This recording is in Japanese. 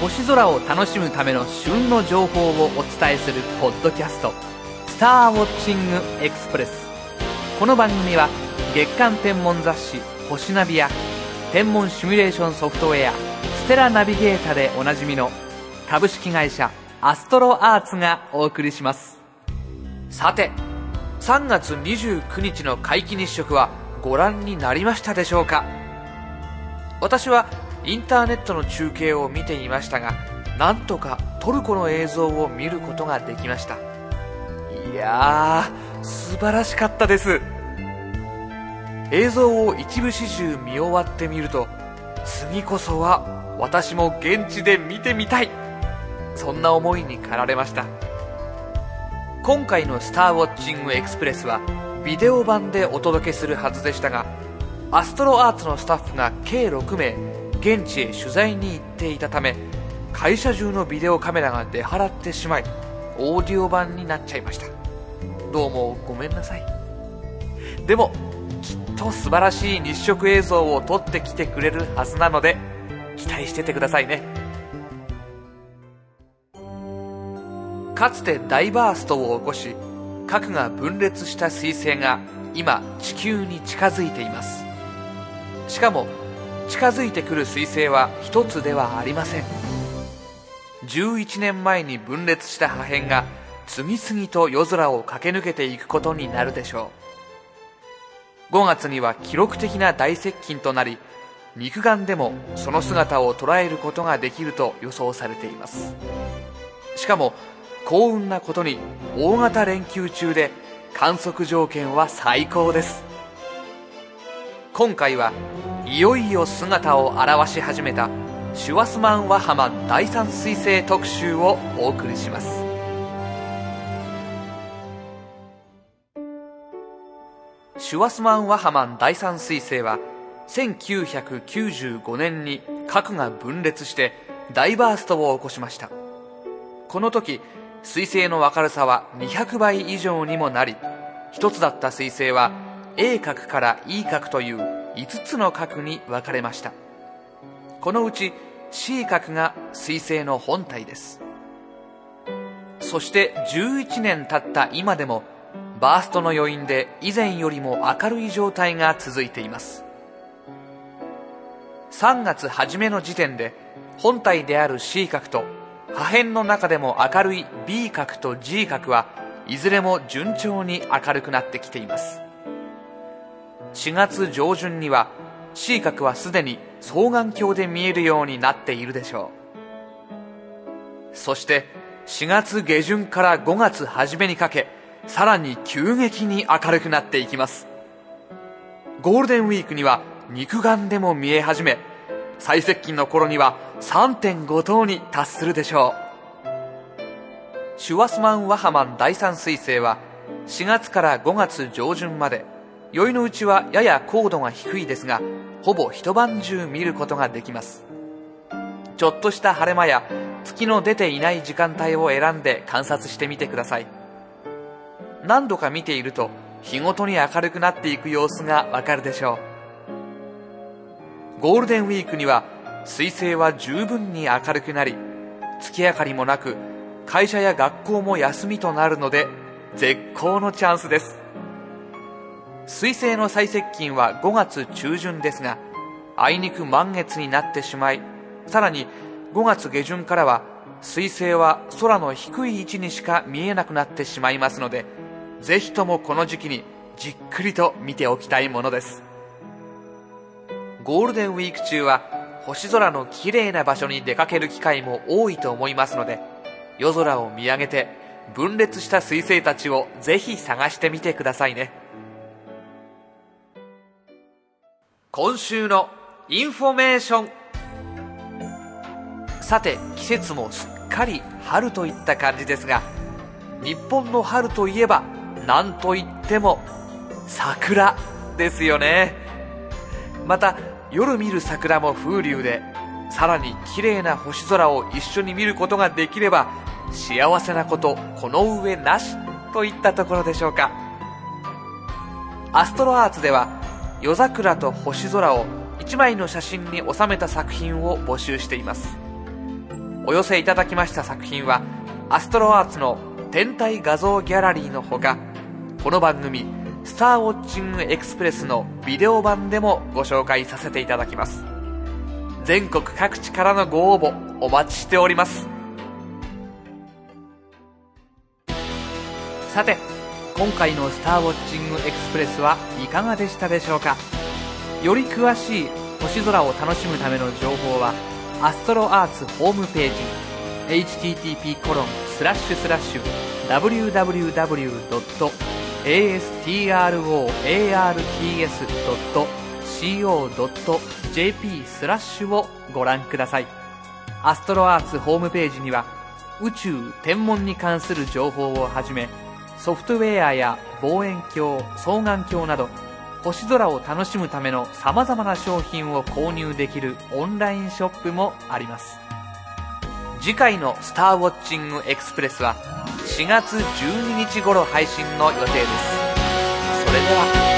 星空を楽しむための旬の情報をお伝えするポッドキャスト「スターウォッチングエクスプレス」この番組は月間天文雑誌「星ナビ」や天文シミュレーションソフトウェア「ステラナビゲータ」でおなじみの株式会社アストロアーツがお送りします。さて3月29日の皆既日食はご覧になりましたでしょうか？私はインターネットの中継を見ていましたがなんとかトルコの映像を見ることができました。いやー素晴らしかったです。映像を一部始終見終わってみると次こそは私も現地で見てみたい。そんな思いに駆られました。今回の「スターウォッチングエクスプレス」はビデオ版でお届けするはずでしたがアストロアーツのスタッフが計6名現地へ取材に行っていたため会社中のビデオカメラが出払ってしまいオーディオ版になっちゃいました。どうもごめんなさい。でもきっと素晴らしい日食映像を撮ってきてくれるはずなので期待しててくださいね。かつて大バーストを起こし核が分裂した彗星が今地球に近づいています。しかも近づいてくる彗星は一つではありません。11年前に分裂した破片が次々と夜空を駆け抜けていくことになるでしょう。5月には記録的な大接近となり肉眼でもその姿を捉えることができると予想されています。しかも幸運なことに大型連休中で観測条件は最高です。今回はいよいよ姿を現し始めたシュワスマン・ワハマン第三彗星特集をお送りします。シュワスマン・ワハマン第三彗星は1995年に核が分裂して大バーストを起こしました。この時彗星の明るさは200倍以上にもなり一つだった彗星は A 角から E 角という5つの角に分かれました。このうち C 角が彗星の本体です。そして11年経った今でもバーストの余韻で以前よりも明るい状態が続いています。3月初めの時点で本体である C 角と破片の中でも明るい B 角と G 角はいずれも順調に明るくなってきています。4月上旬には C 角はすでに双眼鏡で見えるようになっているでしょう。そして4月下旬から5月初めにかけさらに急激に明るくなっていきます。ゴールデンウィークには肉眼でも見え始め最接近の頃には3.5等に達するでしょう。シュワスマン・ワハマン第三彗星は4月から5月上旬まで宵のうちはやや高度が低いですがほぼ一晩中見ることができます。ちょっとした晴れ間や月の出ていない時間帯を選んで観察してみてください。何度か見ていると日ごとに明るくなっていく様子がわかるでしょう。ゴールデンウィークには彗星は十分に明るくなり月明かりもなく会社や学校も休みとなるので絶好のチャンスです。彗星の最接近は5月中旬ですがあいにく満月になってしまいさらに5月下旬からは彗星は空の低い位置にしか見えなくなってしまいますのでぜひともこの時期にじっくりと見ておきたいものです。ゴールデンウィーク中は星空の綺麗な場所に出かける機会も多いと思いますので夜空を見上げて分裂した彗星たちをぜひ探してみてくださいね。今週のインフォメーション。さて季節もすっかり春といった感じですが日本の春といえば何といっても桜ですよね。また夜見る桜も風流でさらに綺麗な星空を一緒に見ることができれば幸せなことこの上なしといったところでしょうか。アストロアーツでは夜桜と星空を1枚の写真に収めた作品を募集しています。お寄せいただきました作品はアストロアーツの天体画像ギャラリーのほかこの番組「スターウォッチングエクスプレス」のビデオ版でもご紹介させていただきます。全国各地からのご応募お待ちしております。さて今回の「スターウォッチングエクスプレス」はいかがでしたでしょうか？より詳しい星空を楽しむための情報はアストロアーツホームページ http コロンスラッシュスラッシュ www.astroarts.co.jp スラッシュをご覧ください。アストロアーツホームページには宇宙天文に関する情報をはじめソフトウェアや望遠鏡双眼鏡など星空を楽しむための様々な商品を購入できるオンラインショップもあります。次回の「スターウォッチングエクスプレス」は4月12日頃配信の予定です。それでは。